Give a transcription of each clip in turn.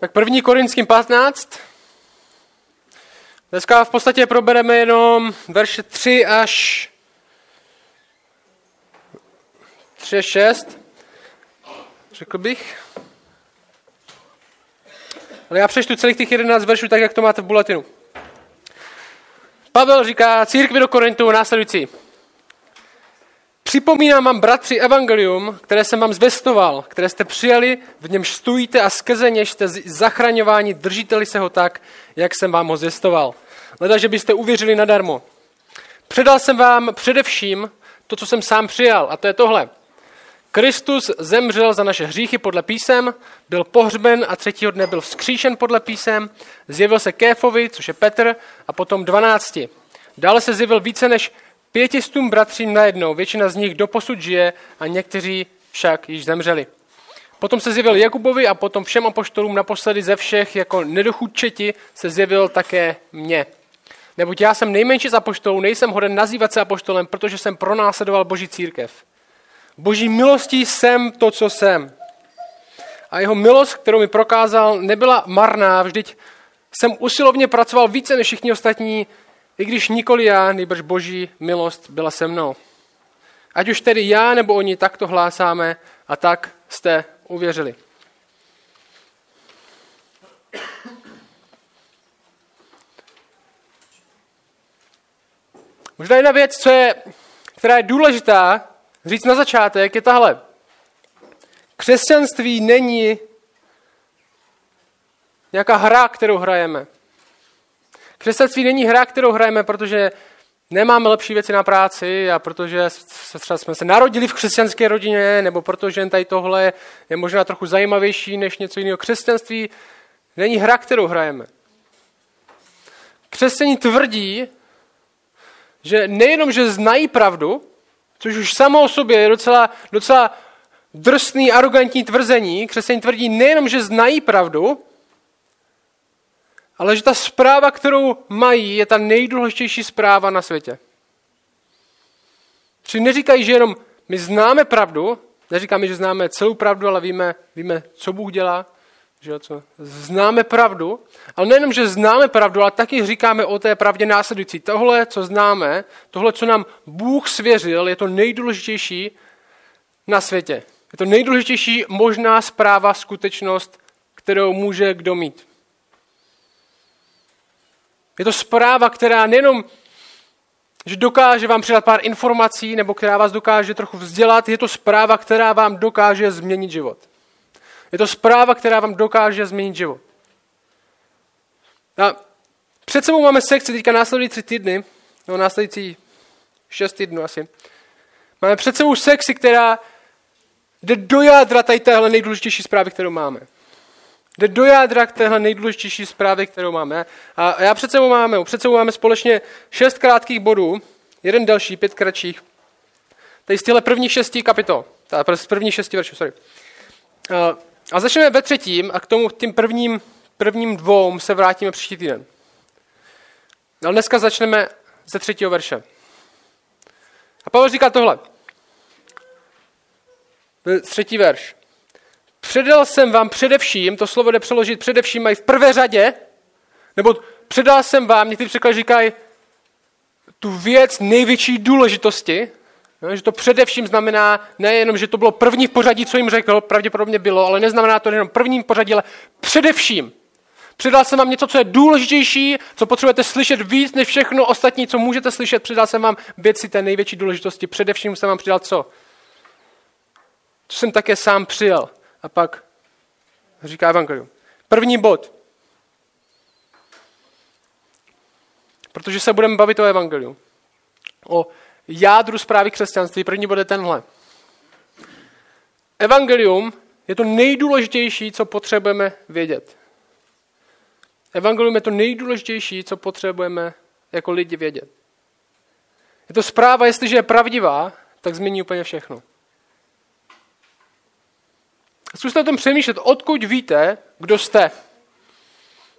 Tak první Korinským 15. Dneska v podstatě probereme jenom verše 3 až 3 až 6, řekl bych. Ale já přečtu celých těch 11 veršů tak, jak to máte v bulletinu. Pavel říká církvi do Korintu následující. Připomínám vám, bratři, evangelium, které jsem vám zvestoval, které jste přijali, v němž stojíte a skrze něž jste zachraňováni, držiteli se ho tak, jak jsem vám ho zvestoval. Leda, že byste uvěřili nadarmo. Předal jsem vám především to, co jsem sám přijal, a to je tohle. Kristus zemřel za naše hříchy podle písem, byl pohřben a třetího dne byl vzkříšen podle písem, zjevil se Kéfovi, což je Petr, a potom dvanácti. Dále se zjevil více než pětistům bratřím najednou, většina z nich doposud žije a někteří však již zemřeli. Potom se zjevil Jakubovi a potom všem apoštolům naposledy ze všech jako nedochudčeti se zjevil také mně. Neboť já jsem nejmenší z apoštolů, nejsem hoden nazývat se apoštolem, protože jsem pronásledoval boží církev. Boží milostí jsem to, co jsem. A jeho milost, kterou mi prokázal, nebyla marná, vždyť jsem usilovně pracoval více než všichni ostatní, i když nikoli já, nejbrž boží milost byla se mnou. Ať už tedy já nebo oni takto hlásáme a tak jste uvěřili. Možná jedna věc, co je, která je důležitá říct na začátek, je tahle. Křesťanství není nějaká hra, kterou hrajeme. Křesťanství není hra, kterou hrajeme, protože nemáme lepší věci na práci a protože se třeba jsme se narodili v křesťanské rodině, nebo protože tady tohle je možná trochu zajímavější než něco jiného. Křesťanství není hra, kterou hrajeme. Křesťaní tvrdí, že nejenom, že znají pravdu, což už samo o sobě je docela, docela drsný, arrogantní tvrzení, křesťaní tvrdí nejenom, že znají pravdu, ale že ta zpráva, kterou mají, je ta nejdůležitější zpráva na světě. Či neříkají, že jenom my známe pravdu, neříkáme, že známe celou pravdu, ale víme, víme co Bůh dělá, že co? Známe pravdu, ale nejenom, že známe pravdu, ale taky říkáme o té pravdě následující. Tohle, co známe, tohle, co nám Bůh svěřil, je to nejdůležitější na světě. Je to nejdůležitější možná zpráva, skutečnost, kterou může kdo mít. Je to zpráva, která nejenom že dokáže vám přidat pár informací, nebo která vás dokáže trochu vzdělat, je to zpráva, která vám dokáže změnit život. Je to zpráva, která vám dokáže změnit život. A před sebou máme sekci teďka následující týdny, no následující šest týdnů asi. Máme před sebou sekci, která jde do jádra tady téhle nejdůležitější zprávy, kterou máme. Jde do jádra k téhle nejdůležitější zprávy, kterou máme. A já před sebou máme, před sebou máme společně šest krátkých bodů, jeden delší, pět kratších. Tady z těchto prvních šesti kapitol, z prvních šesti veršů, sorry. A začneme ve třetím a k tomu tím prvním, prvním dvou se vrátíme příští týden. Ale dneska začneme ze třetího verše. A Pavel říká tohle. Třetí verš. Předal jsem vám především, to slovo jde přeložit především mají v prvé řadě, nebo předal jsem vám, někteří překlady říkají, tu věc největší důležitosti, že to především znamená nejenom, že to bylo první v pořadí, co jim řekl, pravděpodobně bylo, ale neznamená to jenom prvním pořadí, ale především. Přidal jsem vám něco, co je důležitější, co potřebujete slyšet víc než všechno ostatní, co můžete slyšet. Přidal jsem vám věci té největší důležitosti. Především jsem vám přidal co? Co jsem také sám přijel. A pak říká Evangelium. První bod. Protože se budeme bavit o Evangeliu. O jádru zprávy křesťanství. První bude tenhle. Evangelium je to nejdůležitější, co potřebujeme vědět. Evangelium je to nejdůležitější, co potřebujeme jako lidi vědět. Je to zpráva, jestliže je pravdivá, tak změní úplně všechno. Zkuste o tom přemýšlet, odkud víte, kdo jste.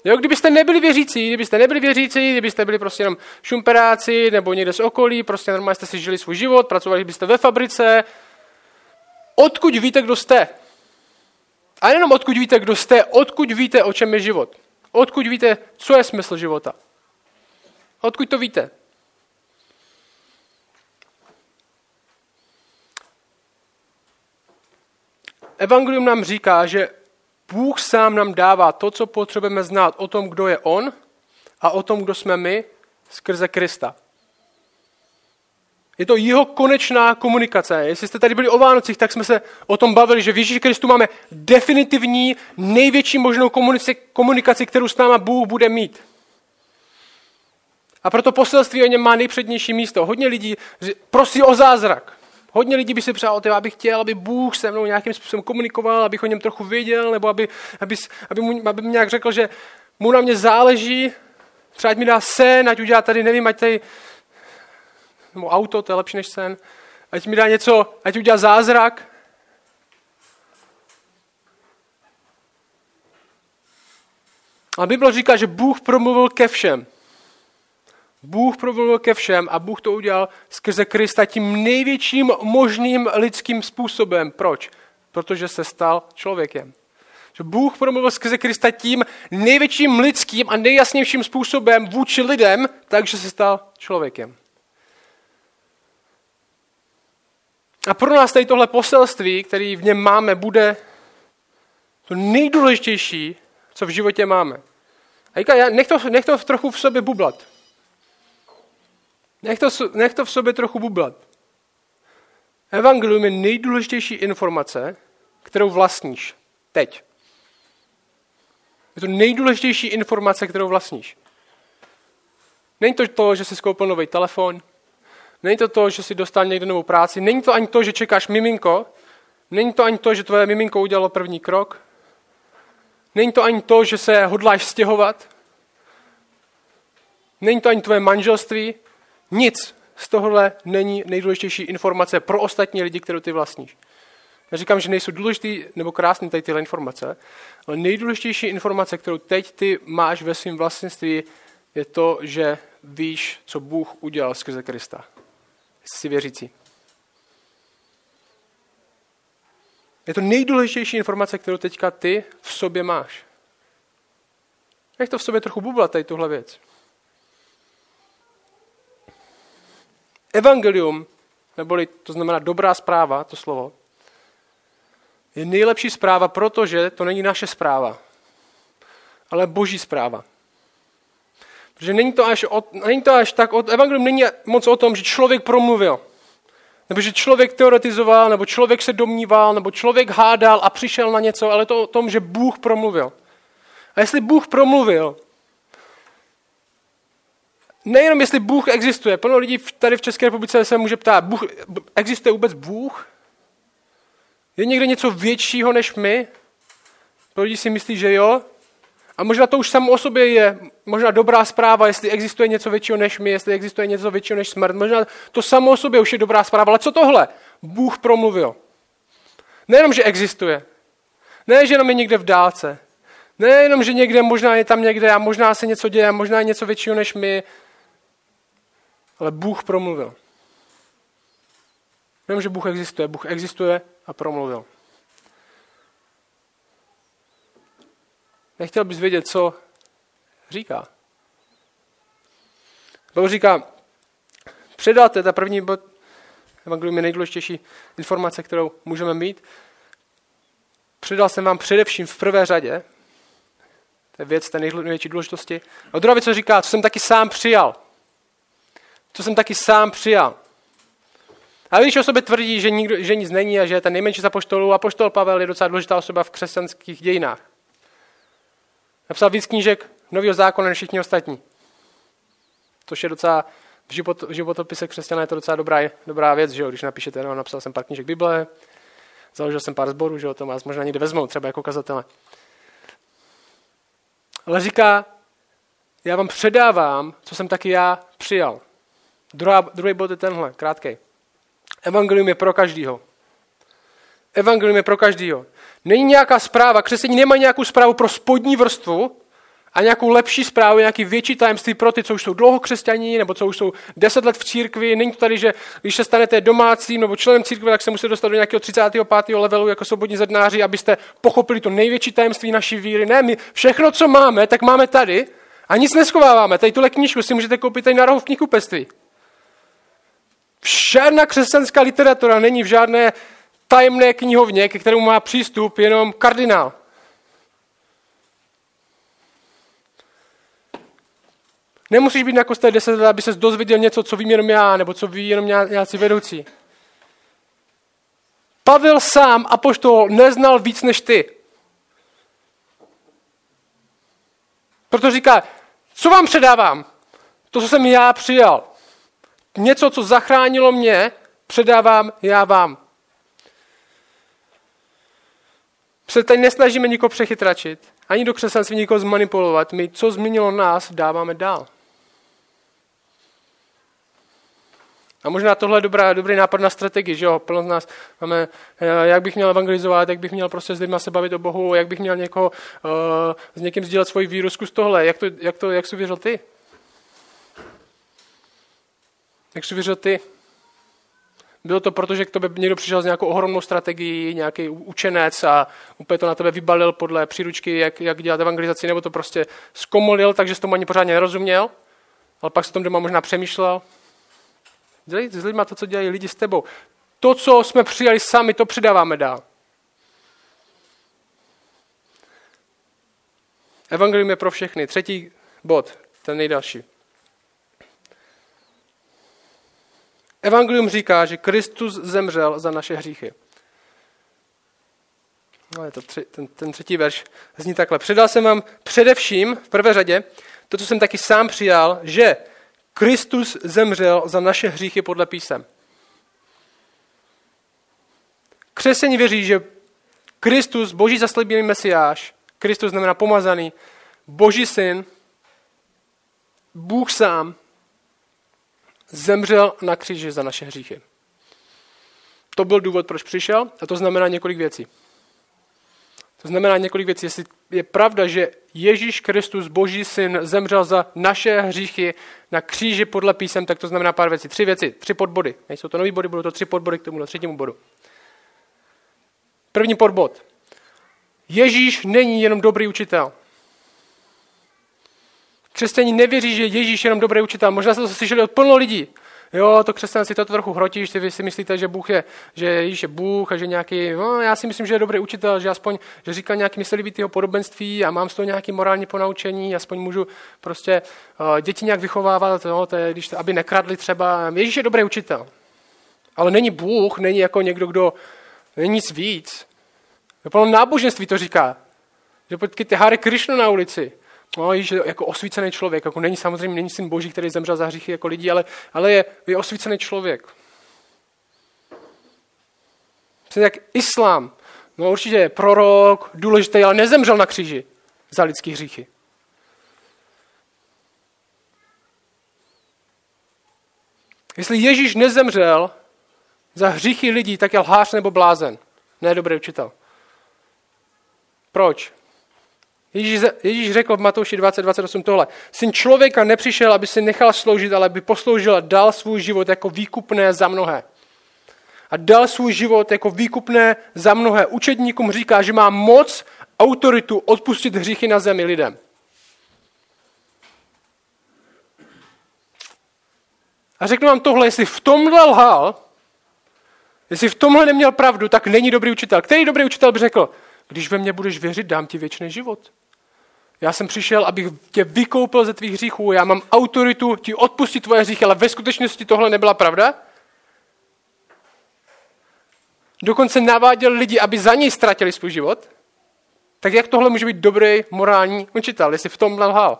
Jo, kdybyste nebyli věřící, kdybyste nebyli věřící, kdybyste byli prostě jenom šumperáci nebo někde z okolí, prostě normálně jste si žili svůj život, pracovali byste ve fabrice, odkud víte, kdo jste? A jenom odkud víte, kdo jste, odkud víte, o čem je život. Odkud víte, co je smysl života. Odkud to víte? Evangelium nám říká, že Bůh sám nám dává to, co potřebujeme znát o tom, kdo je On a o tom, kdo jsme my, skrze Krista. Je to jeho konečná komunikace. Jestli jste tady byli o Vánocích, tak jsme se o tom bavili, že v Ježíši Kristu máme definitivní, největší možnou komunikaci, komunikaci, kterou s náma Bůh bude mít. A proto poselství o něm má nejpřednější místo. Hodně lidí prosí o zázrak. Hodně lidí by si přál, abych chtěl, aby Bůh se mnou nějakým způsobem komunikoval, abych o něm trochu věděl, nebo aby, aby, aby, mu, aby mi nějak řekl, že mu na mě záleží, třeba ať mi dá sen, ať udělá tady, nevím, ať tady, nebo auto, to je lepší než sen, ať mi dá něco, ať udělá zázrak. A Bible říká, že Bůh promluvil ke všem. Bůh promluvil ke všem a Bůh to udělal skrze Krista tím největším možným lidským způsobem. Proč? Protože se stal člověkem. Že Bůh promluvil skrze Krista tím největším lidským a nejjasnějším způsobem vůči lidem, takže se stal člověkem. A pro nás tady tohle poselství, který v něm máme, bude to nejdůležitější, co v životě máme. A nech to, nech to trochu v sobě bublat. Nech to, nech to v sobě trochu bublat. Evangelium je nejdůležitější informace, kterou vlastníš. Teď. Je to nejdůležitější informace, kterou vlastníš. Není to to, že jsi koupil nový telefon, není to to, že jsi dostal někde novou práci, není to ani to, že čekáš miminko, není to ani to, že tvoje miminko udělalo první krok, není to ani to, že se hodláš stěhovat, není to ani tvoje manželství, nic z tohohle není nejdůležitější informace pro ostatní lidi, kterou ty vlastníš. Já říkám, že nejsou důležitý nebo krásný tady tyhle informace, ale nejdůležitější informace, kterou teď ty máš ve svém vlastnictví, je to, že víš, co Bůh udělal skrze Krista. Jsi věřící. Je to nejdůležitější informace, kterou teďka ty v sobě máš. Jak to v sobě trochu bublat, tady tuhle věc. Evangelium, neboli to znamená dobrá zpráva, to slovo, je nejlepší zpráva, protože to není naše zpráva, ale boží zpráva. Protože není to až, od, není to až tak, od, evangelium není moc o tom, že člověk promluvil, nebo že člověk teoretizoval, nebo člověk se domníval, nebo člověk hádal a přišel na něco, ale to o tom, že Bůh promluvil. A jestli Bůh promluvil, nejenom jestli Bůh existuje, plno lidí tady v České republice se může ptát, Bůh, existuje vůbec Bůh? Je někde něco většího než my? Pro lidi si myslí, že jo. A možná to už samo o sobě je možná dobrá zpráva, jestli existuje něco většího než my, jestli existuje něco většího než smrt. Možná to samo o sobě už je dobrá zpráva. Ale co tohle? Bůh promluvil. Nejenom, že existuje. Ne, že jenom je někde v dálce. Nejenom, že někde možná je tam někde a možná se něco děje, možná je něco většího než my, ale Bůh promluvil. Nevím, že Bůh existuje. Bůh existuje a promluvil. Nechtěl bys vědět, co říká. Pavel říká, předáte, ta první bod, evangelium je nejdůležitější informace, kterou můžeme mít. Předal jsem vám především v prvé řadě, to je věc té největší důležitosti. A druhá věc, co říká, co jsem taky sám přijal co jsem taky sám přijal. A když o sobě tvrdí, že, nikdo, že nic není a že je ten nejmenší z apoštolů, apoštol Pavel je docela důležitá osoba v křesťanských dějinách. Napsal víc knížek nového zákona než všichni ostatní. Což je docela v, život, v životopise křesťana je to docela dobrá, dobrá věc, že jo? když napíšete, no, napsal jsem pár knížek Bible, založil jsem pár zborů, že jo? to vás možná někde vezmou, třeba jako kazatele. Ale říká, já vám předávám, co jsem taky já přijal. Druhá, druhý bod je tenhle, krátký. Evangelium je pro každýho. Evangelium je pro každýho. Není nějaká zpráva, křesení nemají nějakou zprávu pro spodní vrstvu, a nějakou lepší zprávu, nějaký větší tajemství pro ty, co už jsou dlouho křesťaní, nebo co už jsou deset let v církvi. Není to tady, že když se stanete domácím nebo členem církve, tak se musíte dostat do nějakého 35. levelu jako svobodní zednáři, abyste pochopili to největší tajemství naší víry. Ne, my všechno, co máme, tak máme tady a nic neschováváme. Tady tuhle knížku si můžete koupit tady na rohu v knihkupectví. Žádná křesťanská literatura není v žádné tajemné knihovně, ke kterému má přístup jenom kardinál. Nemusíš být na kostele 10 let, aby se dozvěděl něco, co vím jenom já, nebo co ví jenom nějací vedoucí. Pavel sám, apoštol, neznal víc než ty. Proto říká, co vám předávám? To, co jsem já přijal. Něco, co zachránilo mě, předávám já vám. Se tady nesnažíme nikoho přechytračit, ani do křesťanství nikoho zmanipulovat. My, co změnilo nás, dáváme dál. A možná tohle je dobrá, dobrý nápad na strategii, že jo, plno z nás máme, eh, jak bych měl evangelizovat, jak bych měl prostě s lidmi se bavit o Bohu, jak bych měl někoho, uh, s někým sdílet svoji víru, zkus tohle, jak, to, jak, to, jak jsi věřil ty? Jak jsi věřil ty? Bylo to proto, že k tobě někdo přišel s nějakou ohromnou strategií, nějaký učenec a úplně to na tebe vybalil podle příručky, jak, jak dělat evangelizaci, nebo to prostě zkomolil, takže jsi tomu ani pořádně nerozuměl, ale pak se tom doma možná přemýšlel, Dělej s lidmi to, co dělají lidi s tebou. To, co jsme přijali sami, to přidáváme dál. Evangelium je pro všechny. Třetí bod, ten nejdelší. Evangelium říká, že Kristus zemřel za naše hříchy. No, je to tři, ten, ten třetí verš zní takhle. Předal jsem vám především, v prvé řadě, to, co jsem taky sám přijal, že Kristus zemřel za naše hříchy podle písem. Křesení věří, že Kristus, boží zaslíbený mesiáš, Kristus znamená pomazaný, boží syn, Bůh sám, zemřel na kříži za naše hříchy. To byl důvod, proč přišel a to znamená několik věcí. To znamená několik věcí. Jestli je pravda, že Ježíš Kristus, Boží syn, zemřel za naše hříchy na kříži podle písem, tak to znamená pár věcí. Tři věci, tři podbody. Nejsou to nový body, budou to tři podbody k tomu třetímu bodu. První podbod. Ježíš není jenom dobrý učitel. Křesťaní nevěří, že Ježíš je jenom dobrý učitel. Možná jste to slyšeli od plno lidí jo, to křesťanství to trochu hrotíš, ty si myslíte, že Bůh je, že Ježíš je Bůh a že nějaký, no, já si myslím, že je dobrý učitel, že aspoň, že říká nějaký myslivitýho podobenství a mám z toho nějaký morální ponaučení, aspoň můžu prostě uh, děti nějak vychovávat, no, to je, když, aby nekradli třeba. Ježíš je dobrý učitel. Ale není Bůh, není jako někdo, kdo není nic víc. No, náboženství to říká. Že ty Hare Krishna na ulici no, je jako osvícený člověk, jako není samozřejmě není syn boží, který zemřel za hříchy jako lidi, ale, ale je, je osvícený člověk. Přesně jak islám, no určitě je prorok, důležitý, ale nezemřel na kříži za lidský hříchy. Jestli Ježíš nezemřel za hříchy lidí, tak je lhář nebo blázen. Ne dobrý učitel. Proč? Ježíš, Ježíš řekl v Matouši 20:28 tohle. Syn člověka nepřišel, aby si nechal sloužit, ale aby posloužil a dal svůj život jako výkupné za mnohé. A dal svůj život jako výkupné za mnohé. Učedníkům říká, že má moc, autoritu odpustit hříchy na zemi lidem. A řeknu vám tohle, jestli v tomhle lhal, jestli v tomhle neměl pravdu, tak není dobrý učitel. Který dobrý učitel by řekl, když ve mně budeš věřit, dám ti věčný život. Já jsem přišel, abych tě vykoupil ze tvých hříchů, já mám autoritu ti odpustit tvoje hříchy, ale ve skutečnosti tohle nebyla pravda? Dokonce naváděl lidi, aby za něj ztratili svůj život? Tak jak tohle může být dobrý morální učitel, jestli v tom lhal?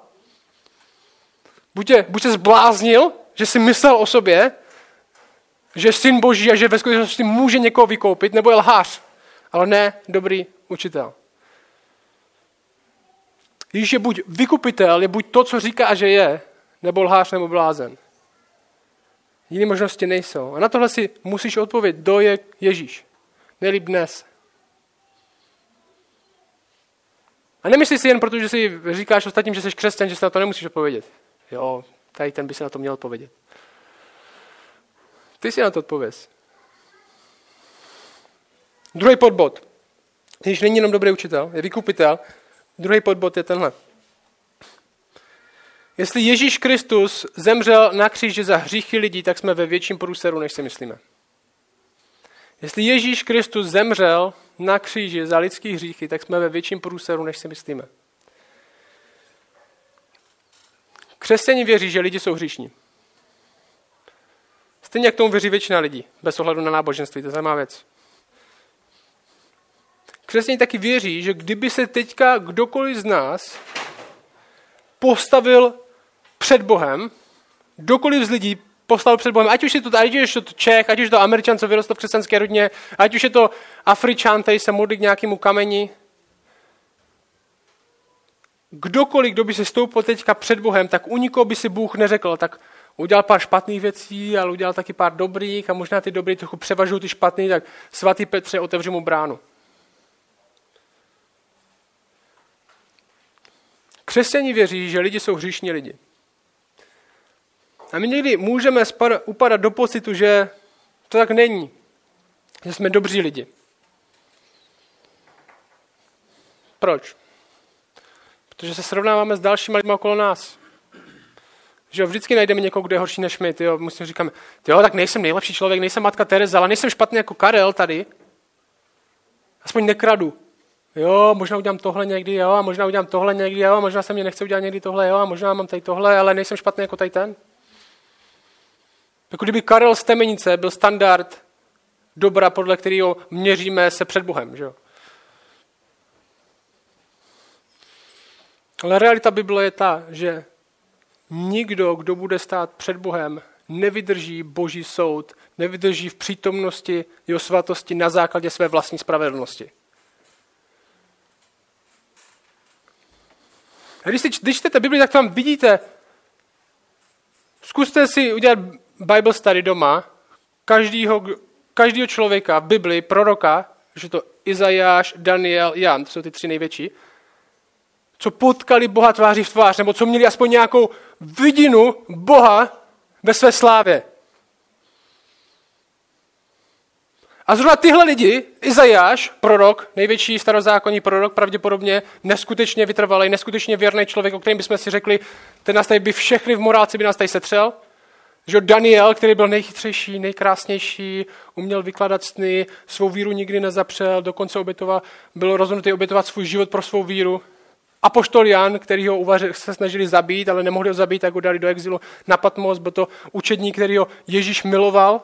Buď, je, buď se zbláznil, že si myslel o sobě, že je syn boží a že ve skutečnosti může někoho vykoupit, nebo je lhář, ale ne dobrý učitel. Ježíš je buď vykupitel, je buď to, co říká, že je, nebo lhář, nebo blázen. Jiné možnosti nejsou. A na tohle si musíš odpovědět, kdo je Ježíš. Nelíp dnes. A nemyslí si jen proto, že si říkáš ostatním, že jsi křesťan, že se na to nemusíš odpovědět. Jo, tady ten by si na to měl odpovědět. Ty si na to odpověz. Druhý podbod. Když není jenom dobrý učitel, je vykupitel. Druhý podbod je tenhle. Jestli Ježíš Kristus zemřel na kříži za hříchy lidí, tak jsme ve větším průseru, než si myslíme. Jestli Ježíš Kristus zemřel na kříži za lidský hříchy, tak jsme ve větším průseru, než si myslíme. Křesťani věří, že lidi jsou hříšní. Stejně jak tomu věří většina lidí, bez ohledu na náboženství, to je zajímavá věc. Křesťani taky věří, že kdyby se teďka kdokoliv z nás postavil před Bohem, kdokoliv z lidí postavil před Bohem, ať už je to, ať už je to Čech, ať už je to Američan, co vyrostl v křesťanské rodině, ať už je to Afričan, který se modlí k nějakému kameni, kdokoliv, kdo by se stoupil teďka před Bohem, tak u nikoho by si Bůh neřekl, tak udělal pár špatných věcí, ale udělal taky pár dobrých a možná ty dobrý trochu převažují ty špatný, tak svatý Petře, otevřu mu bránu. Křesťani věří, že lidi jsou hříšní lidi. A my někdy můžeme upadat do pocitu, že to tak není. Že jsme dobří lidi. Proč? Protože se srovnáváme s dalšími lidmi okolo nás. Že jo, vždycky najdeme někoho, kdo je horší než my. Tyjo. Musím říkat, jo, tak nejsem nejlepší člověk, nejsem matka Tereza, ale nejsem špatný jako Karel tady. Aspoň nekradu. Jo, možná udělám tohle někdy, jo, a možná udělám tohle někdy, jo, a možná se mě nechce udělat někdy tohle, jo, a možná mám tady tohle, ale nejsem špatný jako tady ten. Jako kdyby Karel z Temenice byl standard dobra, podle kterého měříme se před Bohem. Že? Ale realita Bible je ta, že nikdo, kdo bude stát před Bohem, nevydrží boží soud, nevydrží v přítomnosti jeho svatosti na základě své vlastní spravedlnosti. A když, si, když čtete Bibli, tak tam vidíte, zkuste si udělat Bible study doma, každýho, každýho člověka v Bibli, proroka, že to Izajáš, Daniel, Jan, to jsou ty tři největší, co potkali Boha tváří v tvář, nebo co měli aspoň nějakou vidinu Boha ve své slávě. A zrovna tyhle lidi, Izajáš, prorok, největší starozákonní prorok, pravděpodobně neskutečně vytrvalý, neskutečně věrný člověk, o kterém bychom si řekli, ten nás tady by všechny v morálce by nás tady setřel, že Daniel, který byl nejchytřejší, nejkrásnější, uměl vykládat sny, svou víru nikdy nezapřel, dokonce obětova, byl rozhodnutý obětovat svůj život pro svou víru. Apoštol Jan, který ho uvaři, se snažili zabít, ale nemohli ho zabít, tak ho dali do exilu na Patmos, byl to učedník, který ho Ježíš miloval.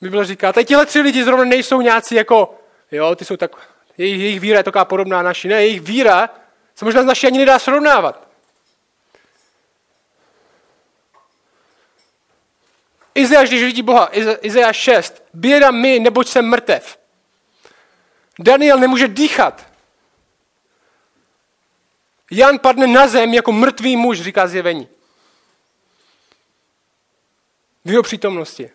Bible říká, teď tihle tři lidi zrovna nejsou nějací jako, jo, ty jsou tak, jejich, jejich víra je taková podobná naší. Ne, jejich víra se možná z naší ani nedá srovnávat. Izajáš, když vidí Boha, Izajáš 6, běda mi, neboť jsem mrtev. Daniel nemůže dýchat. Jan padne na zem jako mrtvý muž, říká zjevení. V jeho přítomnosti.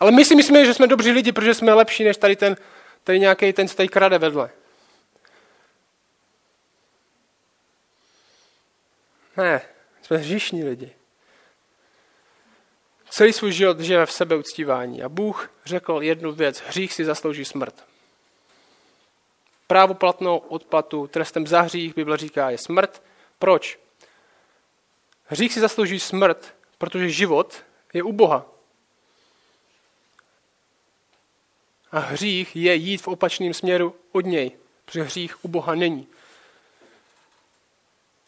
Ale my si myslíme, že jsme dobří lidi, protože jsme lepší než tady ten, tady nějaký ten, co tady krade vedle. Ne, jsme hříšní lidi. Celý svůj život žijeme v sebeuctívání. A Bůh řekl jednu věc. Hřích si zaslouží smrt. Právoplatnou odplatu trestem za hřích, Bible říká, je smrt. Proč? Hřích si zaslouží smrt, protože život je u Boha. A hřích je jít v opačném směru od něj, protože hřích u Boha není.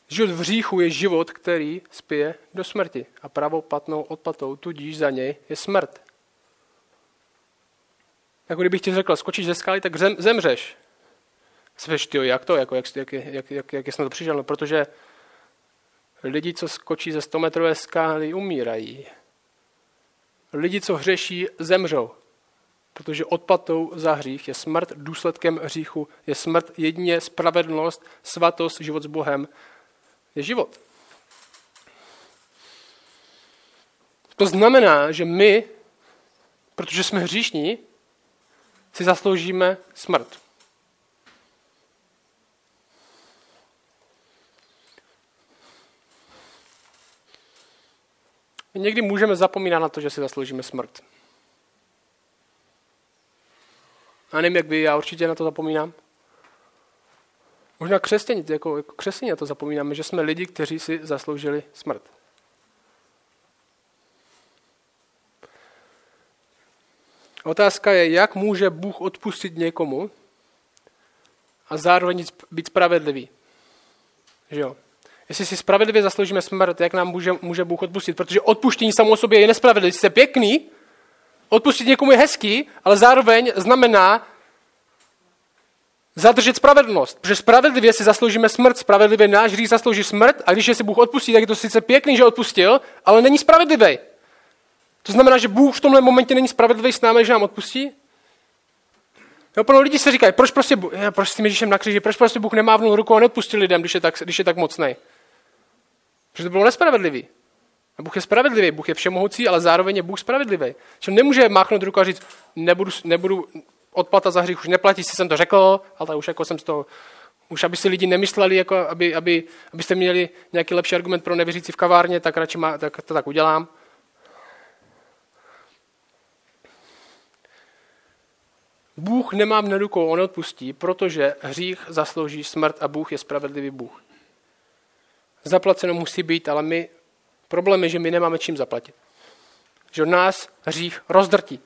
Život v hříchu je život, který spije do smrti a pravoplatnou odplatou tudíž za něj je smrt. Jako kdybych ti řekl, skočíš ze skály, tak zem, zemřeš. Sveš, ty, jak to, jako, jak, jak, jak, jak, jak jsem to přišel? No, protože lidi, co skočí ze 100 metrové skály, umírají. Lidi, co hřeší, zemřou. Protože odplatou za hřích je smrt, důsledkem hříchu je smrt, jedině spravedlnost, svatost, život s Bohem je život. To znamená, že my, protože jsme hříšní, si zasloužíme smrt. My někdy můžeme zapomínat na to, že si zasloužíme smrt. A nevím, jak vy, já určitě na to zapomínám. Možná křesťaní, jako, jako na to zapomínáme, že jsme lidi, kteří si zasloužili smrt. Otázka je, jak může Bůh odpustit někomu a zároveň být spravedlivý. Že jo? Jestli si spravedlivě zasloužíme smrt, jak nám může, může Bůh odpustit? Protože odpuštění samo o sobě je nespravedlivé. Jste pěkný, odpustit někomu je hezký, ale zároveň znamená zadržet spravedlnost. Protože spravedlivě si zasloužíme smrt, spravedlivě náš hřích zaslouží smrt a když je si Bůh odpustí, tak je to sice pěkný, že odpustil, ale není spravedlivý. To znamená, že Bůh v tomhle momentě není spravedlivý s námi, že nám odpustí? Jo, pro lidi se říkají, proč prostě, proč s tím Ježíšem na kříži, proč prostě Bůh nemávnul ruku a neodpustil lidem, když je tak, když je tak mocný? Protože to bylo nespravedlivý. Bůh je spravedlivý, Bůh je všemohoucí, ale zároveň je Bůh spravedlivý. Že nemůže máchnout ruku a říct, nebudu, nebudu odplata za hřích už neplatí, si jsem to řekl, ale už jako jsem z toho, už aby si lidi nemysleli, jako aby, aby, abyste měli nějaký lepší argument pro nevěřící v kavárně, tak radši má, tak, to tak udělám. Bůh nemá v rukou, on odpustí, protože hřích zaslouží smrt a Bůh je spravedlivý Bůh. Zaplaceno musí být, ale my, problém je, že my nemáme čím zaplatit. Že od nás hřích rozdrtí.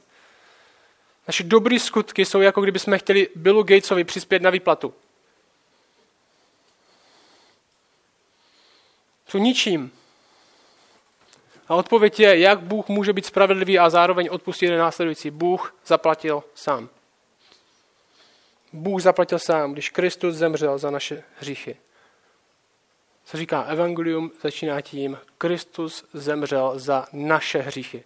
Naše dobré skutky jsou jako kdyby jsme chtěli Billu Gatesovi přispět na výplatu. Jsou ničím. A odpověď je, jak Bůh může být spravedlivý a zároveň odpustit následující. Bůh zaplatil sám. Bůh zaplatil sám, když Kristus zemřel za naše hříchy. Co říká Evangelium, začíná tím, Kristus zemřel za naše hříchy.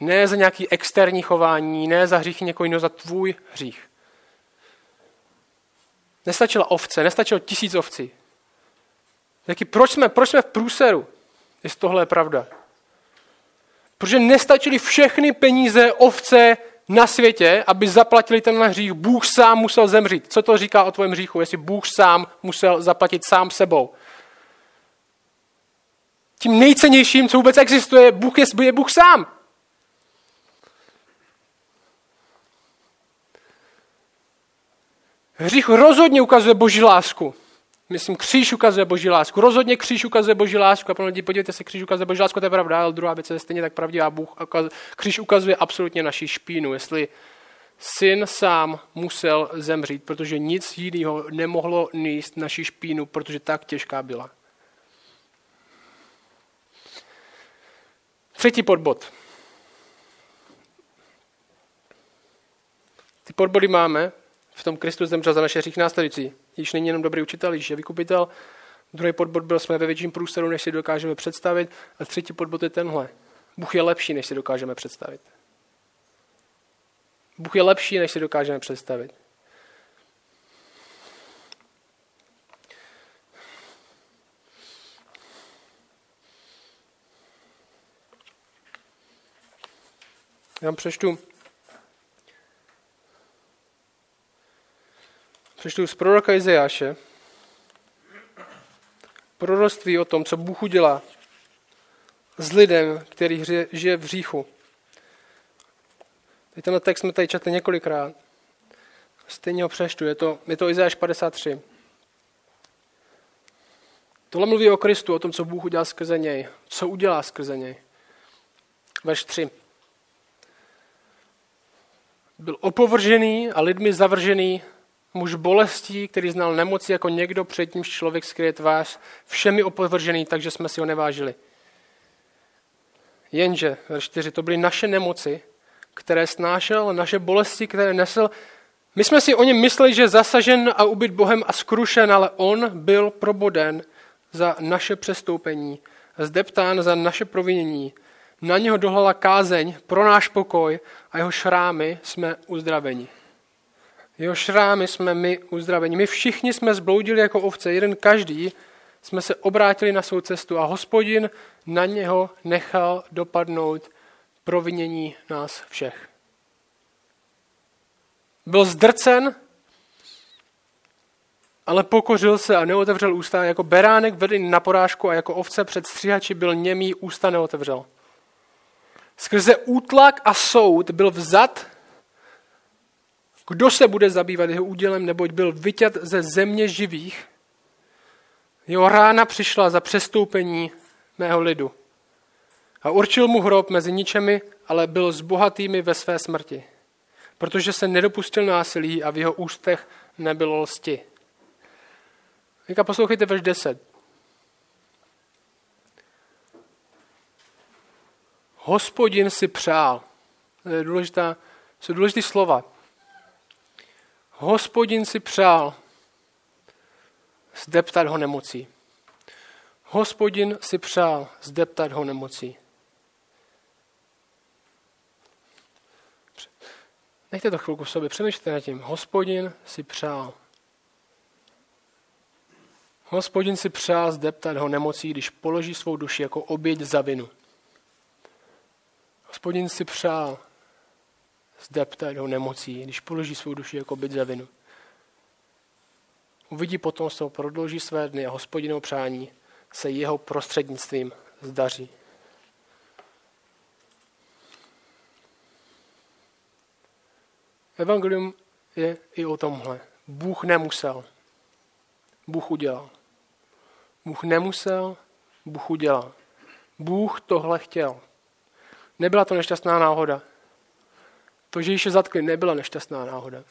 Ne za nějaký externí chování, ne za hříchy někoho jiného, za tvůj hřích. Nestačila ovce, nestačilo tisíc ovcí. Jaký, proč, jsme, proč jsme v průseru, jestli tohle je pravda? Protože nestačily všechny peníze ovce na světě, aby zaplatili ten hřích. Bůh sám musel zemřít. Co to říká o tvém hříchu? Jestli Bůh sám musel zaplatit sám sebou. Tím nejcennějším, co vůbec existuje, Bůh je, je Bůh sám. Hřích rozhodně ukazuje boží lásku. Myslím, kříž ukazuje boží lásku. Rozhodně kříž ukazuje boží lásku. A pro lidi, podívejte se, kříž ukazuje boží lásku, to je pravda, ale druhá věc je stejně tak pravdivá. Bůh kříž ukazuje absolutně naši špínu. Jestli syn sám musel zemřít, protože nic jiného nemohlo níst naši špínu, protože tak těžká byla. Třetí podbod. Ty podbody máme v tom Kristus zemřel za naše hřích následující. Již není jenom dobrý učitel, již je vykupitel. Druhý podbod byl, jsme ve větším průstoru, než si dokážeme představit. A třetí podbod je tenhle. Bůh je lepší, než si dokážeme představit. Bůh je lepší, než si dokážeme představit. Já vám přečtu Přečtu z proroka Izajáše. Proroctví o tom, co Bůh udělá s lidem, který žije v hříchu. Tenhle text jsme tady četli několikrát. Stejně ho přeštu. Je to, je to Izajáš 53. Tohle mluví o Kristu, o tom, co Bůh udělal skrze něj. Co udělá skrze něj. Verš 3. Byl opovržený a lidmi zavržený, muž bolestí, který znal nemoci jako někdo, před nímž člověk skryje tvář, všemi opovržený, takže jsme si ho nevážili. Jenže, verš 4, to byly naše nemoci, které snášel, naše bolesti, které nesl. My jsme si o něm mysleli, že je zasažen a ubyt Bohem a skrušen, ale on byl proboden za naše přestoupení, zdeptán za naše provinění. Na něho dohlala kázeň pro náš pokoj a jeho šrámy jsme uzdraveni. Jeho šrámy jsme my uzdraveni. My všichni jsme zbloudili jako ovce, jeden každý jsme se obrátili na svou cestu a hospodin na něho nechal dopadnout provinění nás všech. Byl zdrcen, ale pokořil se a neotevřel ústa, jako beránek vedený na porážku a jako ovce před stříhači byl němý, ústa neotevřel. Skrze útlak a soud byl vzat, kdo se bude zabývat jeho údělem, neboť byl vyťat ze země živých. Jeho rána přišla za přestoupení mého lidu. A určil mu hrob mezi ničemi, ale byl s bohatými ve své smrti, protože se nedopustil násilí a v jeho ústech nebylo lsti. Teďka poslouchejte verš 10. Hospodin si přál. To je důležitá, jsou důležité slova. Hospodin si přál zdeptat ho nemocí. Hospodin si přál zdeptat ho nemocí. Nechte to chvilku v sobě, přemýšlejte nad tím. Hospodin si přál. Hospodin si přál zdeptat ho nemocí, když položí svou duši jako oběť za vinu. Hospodin si přál zdeptat ho nemocí, když položí svou duši jako oběť za vinu. Uvidí potom, co prodlouží své dny a hospodinovo přání se jeho prostřednictvím zdaří. Evangelium je i o tomhle. Bůh nemusel. Bůh udělal. Bůh nemusel, Bůh udělal. Bůh tohle chtěl. Nebyla to nešťastná náhoda. To, že již je zatkli, nebyla nešťastná náhoda.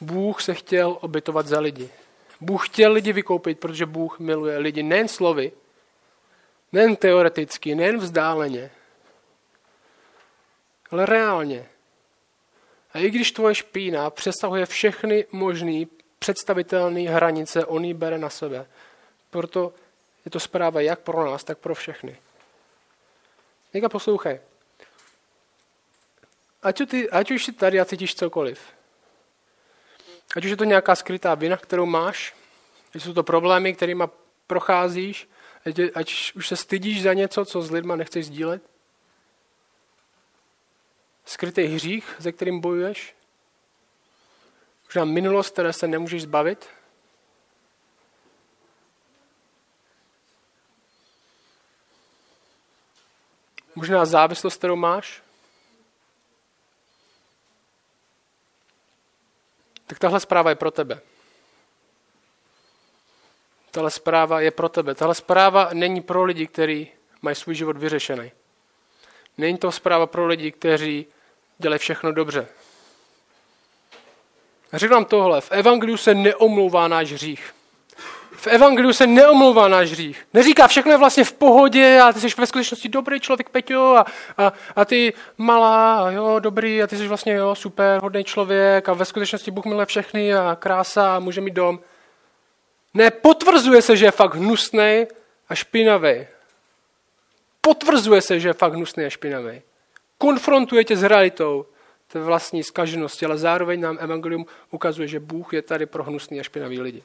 Bůh se chtěl obětovat za lidi. Bůh chtěl lidi vykoupit, protože Bůh miluje lidi nejen slovy, nejen teoreticky, nejen vzdáleně, ale reálně. A i když tvoje špína přesahuje všechny možné představitelné hranice, on ji bere na sebe. Proto je to zpráva jak pro nás, tak pro všechny. Někdo poslouchej. Ať, ty, ať už si tady a cítíš cokoliv. Ať už je to nějaká skrytá vina, kterou máš, ať jsou to problémy, kterými procházíš, ať, ať už se stydíš za něco, co s lidma nechceš sdílet. Skrytý hřích, se kterým bojuješ. Možná minulost, které se nemůžeš zbavit. Možná závislost, kterou máš. Tak tahle zpráva je pro tebe. Tahle zpráva je pro tebe. Tahle zpráva není pro lidi, kteří mají svůj život vyřešený. Není to zpráva pro lidi, kteří dělají všechno dobře. Řekl vám tohle, v Evangeliu se neomlouvá náš hřích. V Evangeliu se neomlouvá náš hřích. Neříká, všechno je vlastně v pohodě a ty jsi ve skutečnosti dobrý člověk, Peťo, a, a, a ty malá, a jo, dobrý, a ty jsi vlastně jo, super, hodný člověk a ve skutečnosti Bůh miluje všechny a krása a může mít dom. Ne, potvrzuje se, že je fakt hnusný a špinavý. Potvrzuje se, že je fakt hnusný a špinavý. Konfrontuje tě s realitou té vlastní zkaženosti, ale zároveň nám Evangelium ukazuje, že Bůh je tady pro hnusný a špinavý lidi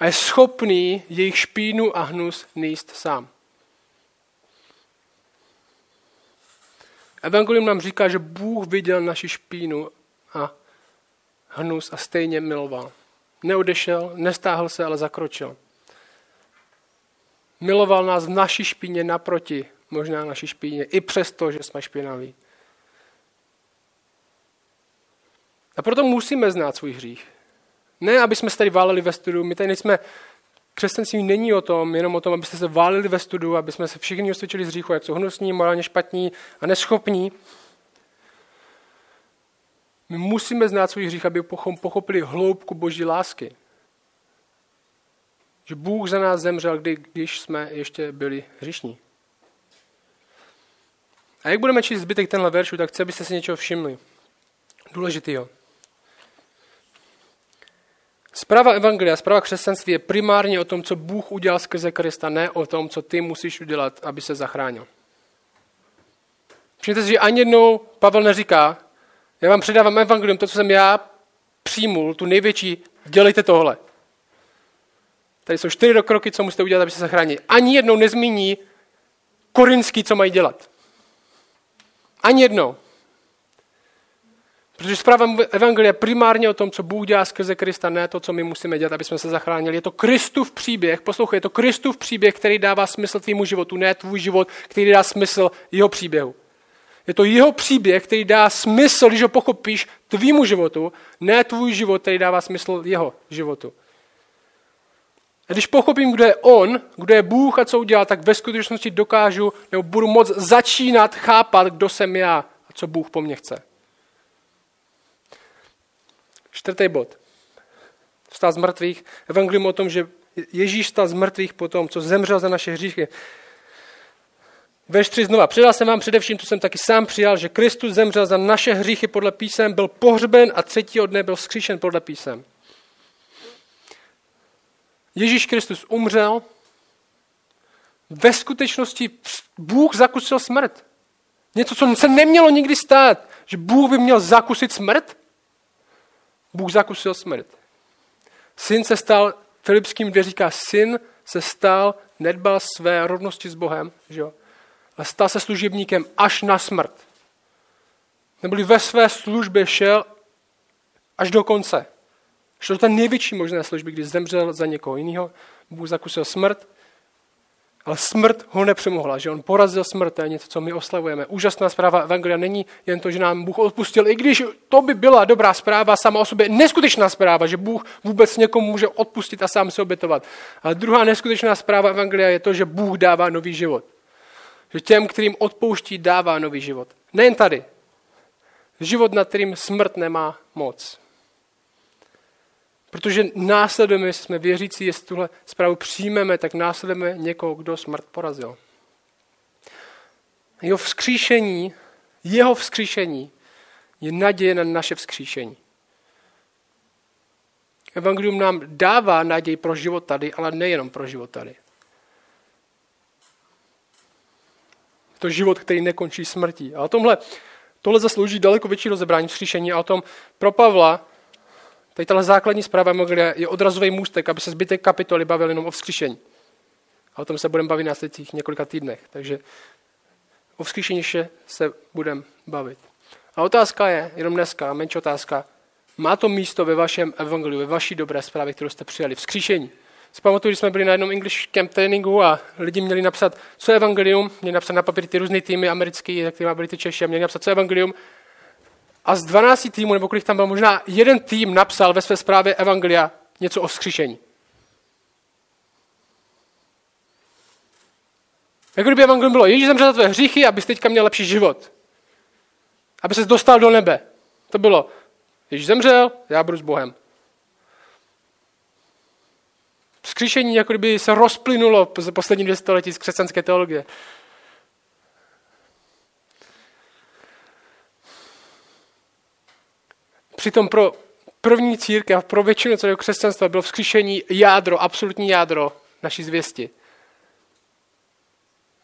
a je schopný jejich špínu a hnus níst sám. Evangelium nám říká, že Bůh viděl naši špínu a hnus a stejně miloval. Neodešel, nestáhl se, ale zakročil. Miloval nás v naší špíně naproti, možná naší špíně, i přesto, že jsme špinaví. A proto musíme znát svůj hřích. Ne, aby jsme se tady váleli ve studiu, my tady nejsme, křesťanství není o tom, jenom o tom, abyste se válili ve studiu, aby jsme se všichni osvědčili z hříchu, jak jsou hnusní, morálně špatní a neschopní. My musíme znát svůj hřích, aby pochopili hloubku boží lásky. Že Bůh za nás zemřel, kdy, když jsme ještě byli hřišní. A jak budeme číst zbytek tenhle veršu, tak chci, abyste si něčeho všimli. Důležitýho. Zpráva Evangelia, zpráva křesťanství je primárně o tom, co Bůh udělal skrze Krista, ne o tom, co ty musíš udělat, aby se zachránil. Všimněte si, že ani jednou Pavel neříká, já vám předávám evangelium, to, co jsem já přijmul, tu největší, dělejte tohle. Tady jsou čtyři kroky, co musíte udělat, aby se zachránili. Ani jednou nezmíní korinský, co mají dělat. Ani jednou. Protože zpráva Evangelia je primárně o tom, co Bůh dělá skrze Krista, ne to, co my musíme dělat, aby jsme se zachránili. Je to Kristův příběh, poslouchej, je to Kristův příběh, který dává smysl tvýmu životu, ne tvůj život, který dá smysl jeho příběhu. Je to jeho příběh, který dá smysl, když ho pochopíš, tvýmu životu, ne tvůj život, který dává smysl jeho životu. A když pochopím, kdo je on, kdo je Bůh a co udělal, tak ve skutečnosti dokážu nebo budu moct začínat chápat, kdo jsem já a co Bůh po mně chce. Čtvrtý bod. Vstal z mrtvých. Evangelium o tom, že Ježíš stal z mrtvých po tom, co zemřel za naše hříchy. Ve 3 znova. Předal jsem vám především, co jsem taky sám přijal, že Kristus zemřel za naše hříchy podle písem, byl pohřben a třetího dne byl skříšen podle písem. Ježíš Kristus umřel, ve skutečnosti Bůh zakusil smrt. Něco, co se nemělo nikdy stát, že Bůh by měl zakusit smrt. Bůh zakusil smrt. Syn se stal, Filipským dvě říká, syn se stal, nedbal své rovnosti s Bohem, že jo? a stal se služebníkem až na smrt. Neboli ve své službě šel až do konce. Šel do té největší možné služby, kdy zemřel za někoho jiného. Bůh zakusil smrt, ale smrt ho nepřemohla, že on porazil smrt, to je něco, co my oslavujeme. Úžasná zpráva Evangelia není jen to, že nám Bůh odpustil, i když to by byla dobrá zpráva sama o sobě, neskutečná zpráva, že Bůh vůbec někomu může odpustit a sám se obětovat. Ale druhá neskutečná zpráva Evangelia je to, že Bůh dává nový život. Že těm, kterým odpouští, dává nový život. Nejen tady. Život, nad kterým smrt nemá moc. Protože následujeme, jestli jsme věřící, jestli tuhle zprávu přijmeme, tak následujeme někoho, kdo smrt porazil. Jeho vzkříšení, jeho vzkříšení je naděje na naše vzkříšení. Evangelium nám dává naději pro život tady, ale nejenom pro život tady. To život, který nekončí smrtí. A o tomhle, tohle zaslouží daleko větší rozebrání vzkříšení a o tom pro Pavla Tady tahle základní zpráva je odrazový můstek, aby se zbytek kapitoly bavil jenom o vzkříšení. A o tom se budeme bavit na následujících několika týdnech. Takže o vzkříšení se budeme bavit. A otázka je, jenom dneska, menší otázka, má to místo ve vašem evangeliu, ve vaší dobré zprávě, kterou jste přijali, vzkříšení. Si pamatuju, když jsme byli na jednom English Camp tréninku a lidi měli napsat, co je evangelium, měli napsat na papír ty různé týmy americké, kterými byli ty Češi, a měli napsat, co je evangelium, a z 12 týmů, nebo kolik tam byl, možná jeden tým napsal ve své zprávě Evangelia něco o vzkříšení. Jako kdyby Evangelium bylo, Ježíš zemřel za tvé hříchy, abys teďka měl lepší život. Aby ses dostal do nebe. To bylo, Ježíš zemřel, já budu s Bohem. Vzkříšení jako kdyby se rozplynulo za poslední dvě století z křesťanské teologie. Přitom pro první církev, pro většinu celého křesťanstva bylo vzkříšení jádro, absolutní jádro naší zvěsti.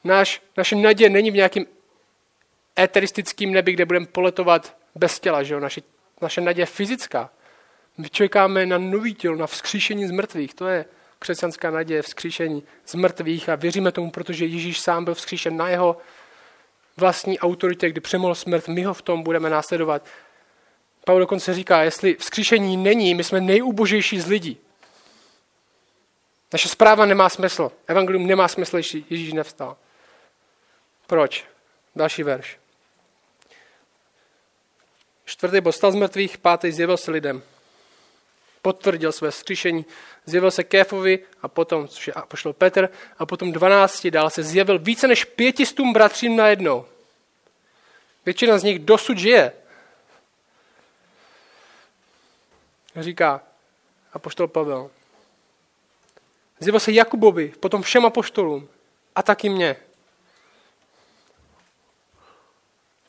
Naš, naše naděje není v nějakým eteristickým nebi, kde budeme poletovat bez těla. Že jo? Naše, naše naděje je fyzická. My čekáme na nový tělo, na vzkříšení z mrtvých. To je křesťanská naděje, vzkříšení z mrtvých a věříme tomu, protože Ježíš sám byl vzkříšen na jeho vlastní autoritě, kdy přemohl smrt, my ho v tom budeme následovat. Pavel dokonce říká, jestli vzkříšení není, my jsme nejubožejší z lidí. Naše zpráva nemá smysl. Evangelium nemá smysl, když Ježíš nevstal. Proč? Další verš. Čtvrtý bod. Stal z mrtvých, pátý zjevil se lidem. Potvrdil své vzkříšení. Zjevil se Kéfovi a potom, což je pošlo Petr, a potom dvanácti dál se zjevil více než pětistům bratřím najednou. Většina z nich dosud žije. Říká apoštol Pavel. Zjevil se Jakubovi, potom všem apoštolům a taky mě.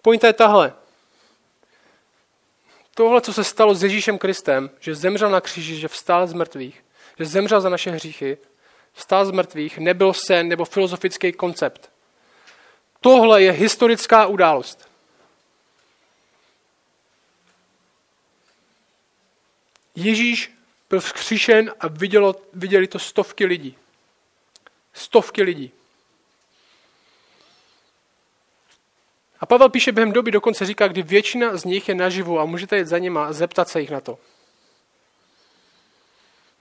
Pointa je tahle. Tohle, co se stalo s Ježíšem Kristem, že zemřel na kříži, že vstál z mrtvých, že zemřel za naše hříchy, vstál z mrtvých, nebyl sen nebo filozofický koncept. Tohle je historická událost. Ježíš byl vzkříšen a vidělo, viděli to stovky lidí. Stovky lidí. A Pavel píše během doby, dokonce říká, kdy většina z nich je naživu a můžete jít za nima a zeptat se jich na to.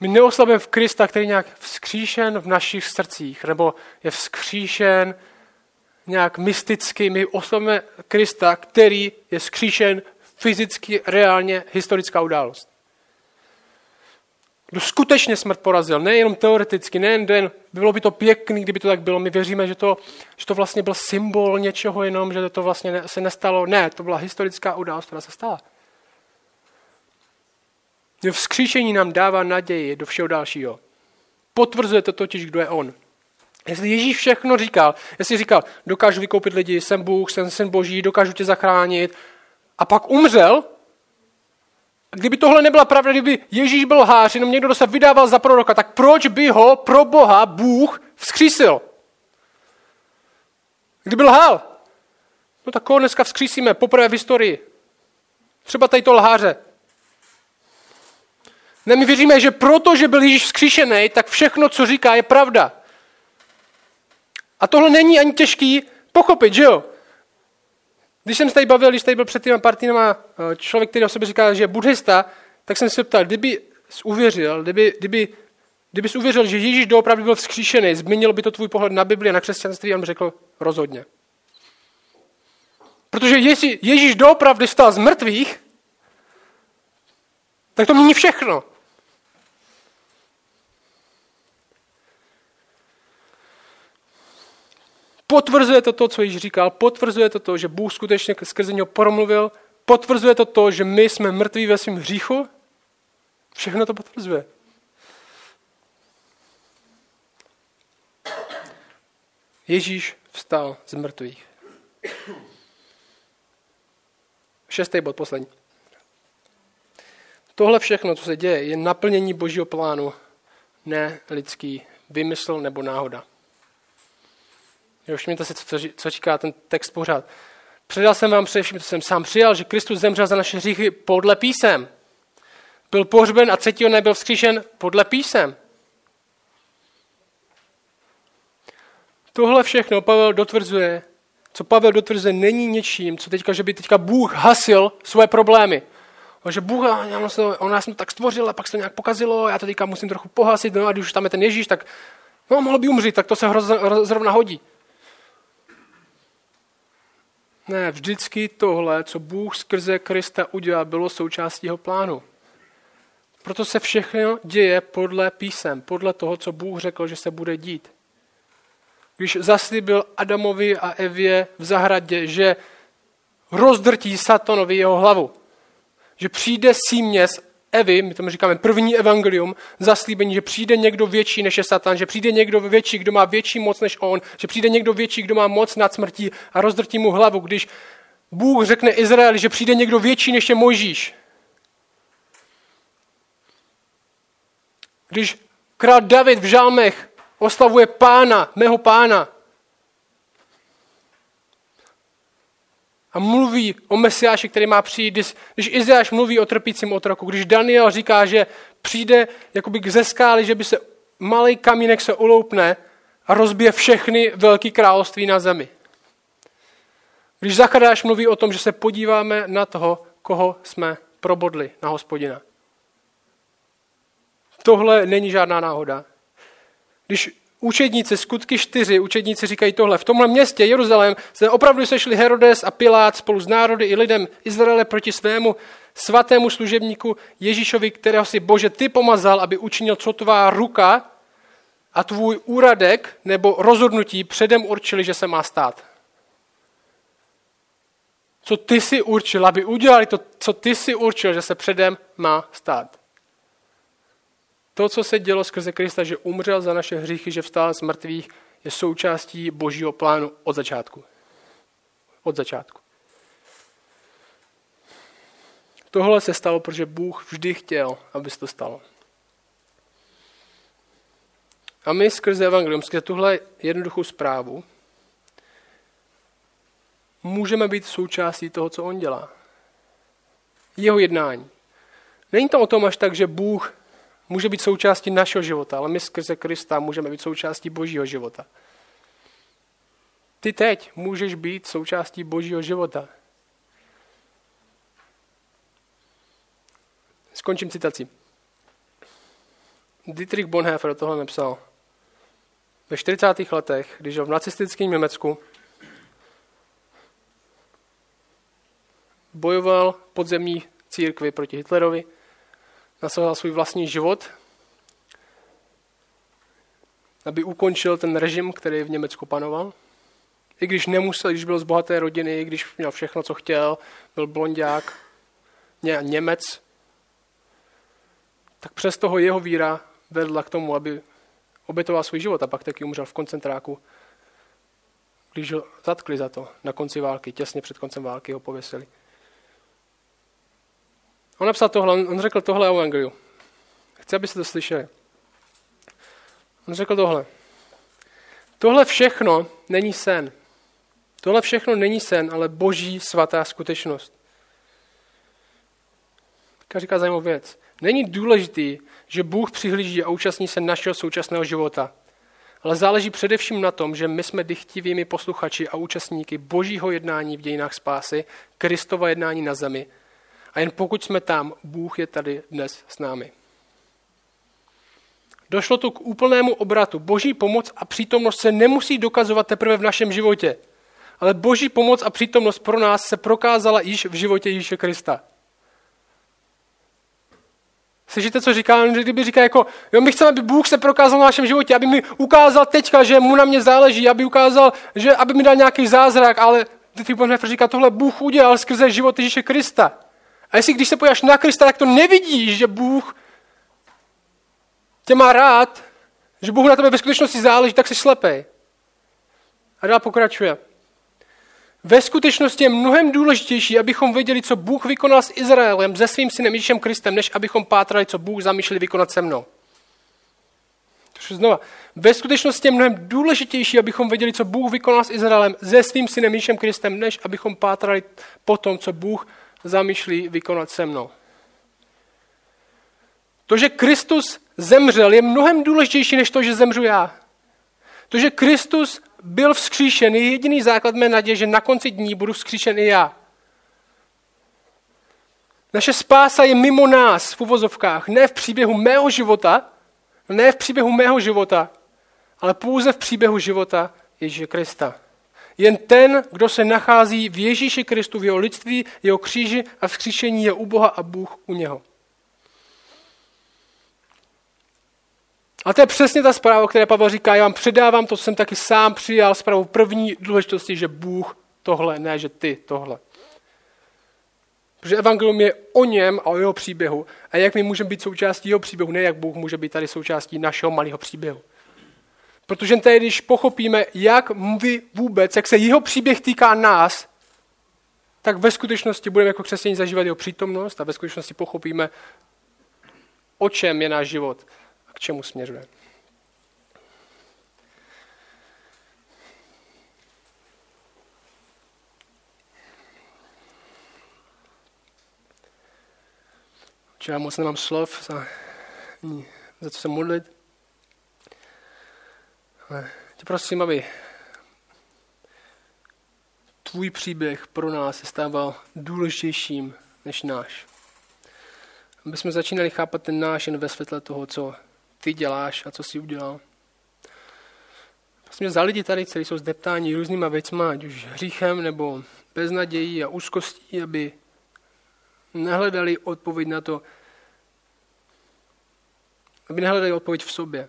My neoslavujeme v Krista, který je nějak vzkříšen v našich srdcích, nebo je vzkříšen nějak mysticky. My oslavujeme Krista, který je vzkříšen fyzicky, reálně, historická událost. Kdo skutečně smrt porazil, nejenom teoreticky, nejen den, bylo by to pěkný, kdyby to tak bylo. My věříme, že to, že to vlastně byl symbol něčeho jenom, že to vlastně se nestalo. Ne, to byla historická událost, která se stala. Vzkříšení nám dává naději do všeho dalšího. Potvrzuje to totiž, kdo je on. Jestli Ježíš všechno říkal, jestli říkal, dokážu vykoupit lidi, jsem Bůh, jsem syn Boží, dokážu tě zachránit, a pak umřel, kdyby tohle nebyla pravda, kdyby Ježíš byl hář, jenom někdo, kdo se vydával za proroka, tak proč by ho pro Boha Bůh vzkřísil? Kdyby lhal, no tak koho dneska vzkřísíme poprvé v historii? Třeba tady to lháře. Ne, my věříme, že protože byl Ježíš vzkříšený, tak všechno, co říká, je pravda. A tohle není ani těžký pochopit, že jo? Když jsem se tady bavil, když tady byl před těma partinama eh, člověk, který o sobě říká, že je buddhista, tak jsem se ptal, kdyby jsi uvěřil, kdyby, kdyby, kdyby jsi uvěřil, že Ježíš doopravdy byl vzkříšený, změnilo by to tvůj pohled na Bibli a na křesťanství, a on řekl rozhodně. Protože jestli Ježíš doopravdy stal z mrtvých, tak to mění všechno. Potvrzuje to to, co již říkal, potvrzuje to to, že Bůh skutečně skrze něho promluvil, potvrzuje to to, že my jsme mrtví ve svém hříchu. Všechno to potvrzuje. Ježíš vstal z mrtvých. Šestý bod, poslední. Tohle všechno, co se děje, je naplnění božího plánu, ne lidský vymysl nebo náhoda. Jo, všimněte si, co, co říká ten text pořád. Předal jsem vám především, co jsem sám přijal, že Kristus zemřel za naše hříchy podle písem. Byl pohřben a třetího nebyl vzkříšen podle písem. Tohle všechno Pavel dotvrzuje. Co Pavel dotvrzuje, není něčím, co teďka, že by teďka Bůh hasil svoje problémy. O, že Bůh, on nás tak stvořil a pak se to nějak pokazilo, já to teďka musím trochu pohasit, no a když už tam je ten Ježíš, tak no, mohl by umřít, tak to se zrovna hodí. Ne, vždycky tohle, co Bůh skrze Krista udělal, bylo součástí jeho plánu. Proto se všechno děje podle písem, podle toho, co Bůh řekl, že se bude dít. Když zaslíbil Adamovi a Evě v zahradě, že rozdrtí Satanovi jeho hlavu, že přijde síměs Evy, my tomu říkáme první evangelium, zaslíbení, že přijde někdo větší než je Satan, že přijde někdo větší, kdo má větší moc než on, že přijde někdo větší, kdo má moc nad smrtí a rozdrtí mu hlavu, když Bůh řekne Izraeli, že přijde někdo větší než je Mojžíš. Když král David v žálmech oslavuje pána, mého pána, a mluví o Mesiáši, který má přijít. Když, když mluví o trpícím otroku, když Daniel říká, že přijde jakoby k ze skály, že by se malý kamínek se uloupne a rozbije všechny velké království na zemi. Když Zachadáš mluví o tom, že se podíváme na toho, koho jsme probodli na hospodina. Tohle není žádná náhoda. Když učedníci, skutky čtyři, učedníci říkají tohle. V tomhle městě Jeruzalém se opravdu sešli Herodes a Pilát spolu s národy i lidem Izraele proti svému svatému služebníku Ježíšovi, kterého si Bože ty pomazal, aby učinil, co tvá ruka a tvůj úradek nebo rozhodnutí předem určili, že se má stát. Co ty si určil, aby udělali to, co ty si určil, že se předem má stát. To, co se dělo skrze Krista, že umřel za naše hříchy, že vstal z mrtvých, je součástí božího plánu od začátku. Od začátku. Tohle se stalo, protože Bůh vždy chtěl, aby se to stalo. A my skrze Evangelium, skrze tuhle jednoduchou zprávu, můžeme být součástí toho, co on dělá. Jeho jednání. Není to o tom až tak, že Bůh může být součástí našeho života, ale my skrze Krista můžeme být součástí božího života. ty teď můžeš být součástí božího života. Skončím citací. Dietrich Bonhoeffer tohle napsal. Ve 40. letech, když žil v nacistickém Německu, bojoval podzemní církvi proti Hitlerovi, nasazoval svůj vlastní život, aby ukončil ten režim, který v Německu panoval. I když nemusel, když byl z bohaté rodiny, i když měl všechno, co chtěl, byl blondák, ně, Němec, tak přes toho jeho víra vedla k tomu, aby obětoval svůj život a pak taky umřel v koncentráku, když ho zatkli za to na konci války, těsně před koncem války ho pověsili. On napsal tohle, on řekl tohle o evangeliu. Chci, abyste to slyšeli. On řekl tohle. Tohle všechno není sen. Tohle všechno není sen, ale boží svatá skutečnost. Tak říká zajímavou věc. Není důležitý, že Bůh přihlíží a účastní se našeho současného života. Ale záleží především na tom, že my jsme dychtivými posluchači a účastníky božího jednání v dějinách spásy, Kristova jednání na zemi. A jen pokud jsme tam, Bůh je tady dnes s námi. Došlo tu k úplnému obratu. Boží pomoc a přítomnost se nemusí dokazovat teprve v našem životě. Ale boží pomoc a přítomnost pro nás se prokázala již v životě Ježíše Krista. Slyšíte, co říká? Kdyby říká jako, jo, my chceme, aby Bůh se prokázal v našem životě, aby mi ukázal teďka, že mu na mě záleží, aby ukázal, že aby mi dal nějaký zázrak, ale Dietrich Bonhoeffer říká, tohle Bůh udělal skrze život Ježíše Krista. A jestli když se pojáš na Krista, tak to nevidíš, že Bůh tě má rád, že Bůh na tebe ve skutečnosti záleží, tak jsi slepej. A dál pokračuje. Ve skutečnosti je mnohem důležitější, abychom věděli, co Bůh vykonal s Izraelem, se svým synem Ježíšem Kristem, než abychom pátrali, co Bůh zamýšlel vykonat se mnou. Znova. Ve skutečnosti je mnohem důležitější, abychom věděli, co Bůh vykonal s Izraelem, se svým synem Ježíšem Kristem, než abychom pátrali po tom, co Bůh zamýšlí vykonat se mnou. To, že Kristus zemřel, je mnohem důležitější, než to, že zemřu já. To, že Kristus byl vzkříšen, je jediný základ mé naděje, že na konci dní budu vzkříšen i já. Naše spása je mimo nás v uvozovkách, ne v příběhu mého života, ne v příběhu mého života, ale pouze v příběhu života Ježíše Krista. Jen ten, kdo se nachází v Ježíši Kristu, v jeho lidství, jeho kříži a vzkříšení je u Boha a Bůh u něho. A to je přesně ta zpráva, které Pavel říká, já vám předávám to, jsem taky sám přijal, zprávu první důležitosti, že Bůh tohle, ne, že ty tohle. Protože evangelium je o něm a o jeho příběhu. A jak my můžeme být součástí jeho příběhu, ne jak Bůh může být tady součástí našeho malého příběhu. Protože tady, když pochopíme, jak mluví vůbec, jak se jeho příběh týká nás, tak ve skutečnosti budeme jako křesťaní zažívat jeho přítomnost a ve skutečnosti pochopíme, o čem je náš život a k čemu směřuje. já moc nemám slov, za, za co se modlit. Ale tě prosím, aby tvůj příběh pro nás se stával důležitějším než náš. Aby jsme začínali chápat ten náš jen ve světle toho, co ty děláš a co jsi udělal. Prosím za lidi tady, kteří jsou zdeptáni různýma věcma, ať už hříchem nebo beznadějí a úzkostí, aby nehledali odpověď na to, aby nehledali odpověď v sobě.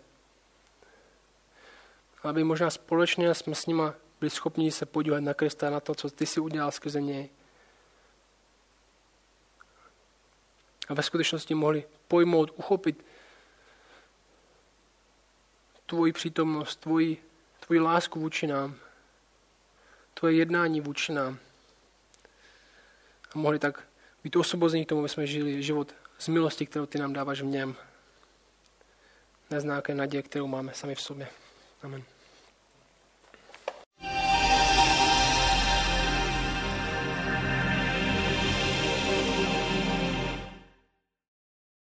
Aby možná společně jsme s nima byli schopni se podívat na Krista, na to, co ty si udělal skrze něj. A ve skutečnosti mohli pojmout, uchopit tvoji přítomnost, tvoji, tvoji lásku vůči nám, tvoje jednání vůči nám. A mohli tak být osvobození k tomu, aby jsme žili život z milosti, kterou ty nám dáváš v něm. Neznáké naděje, kterou máme sami v sobě. Amen.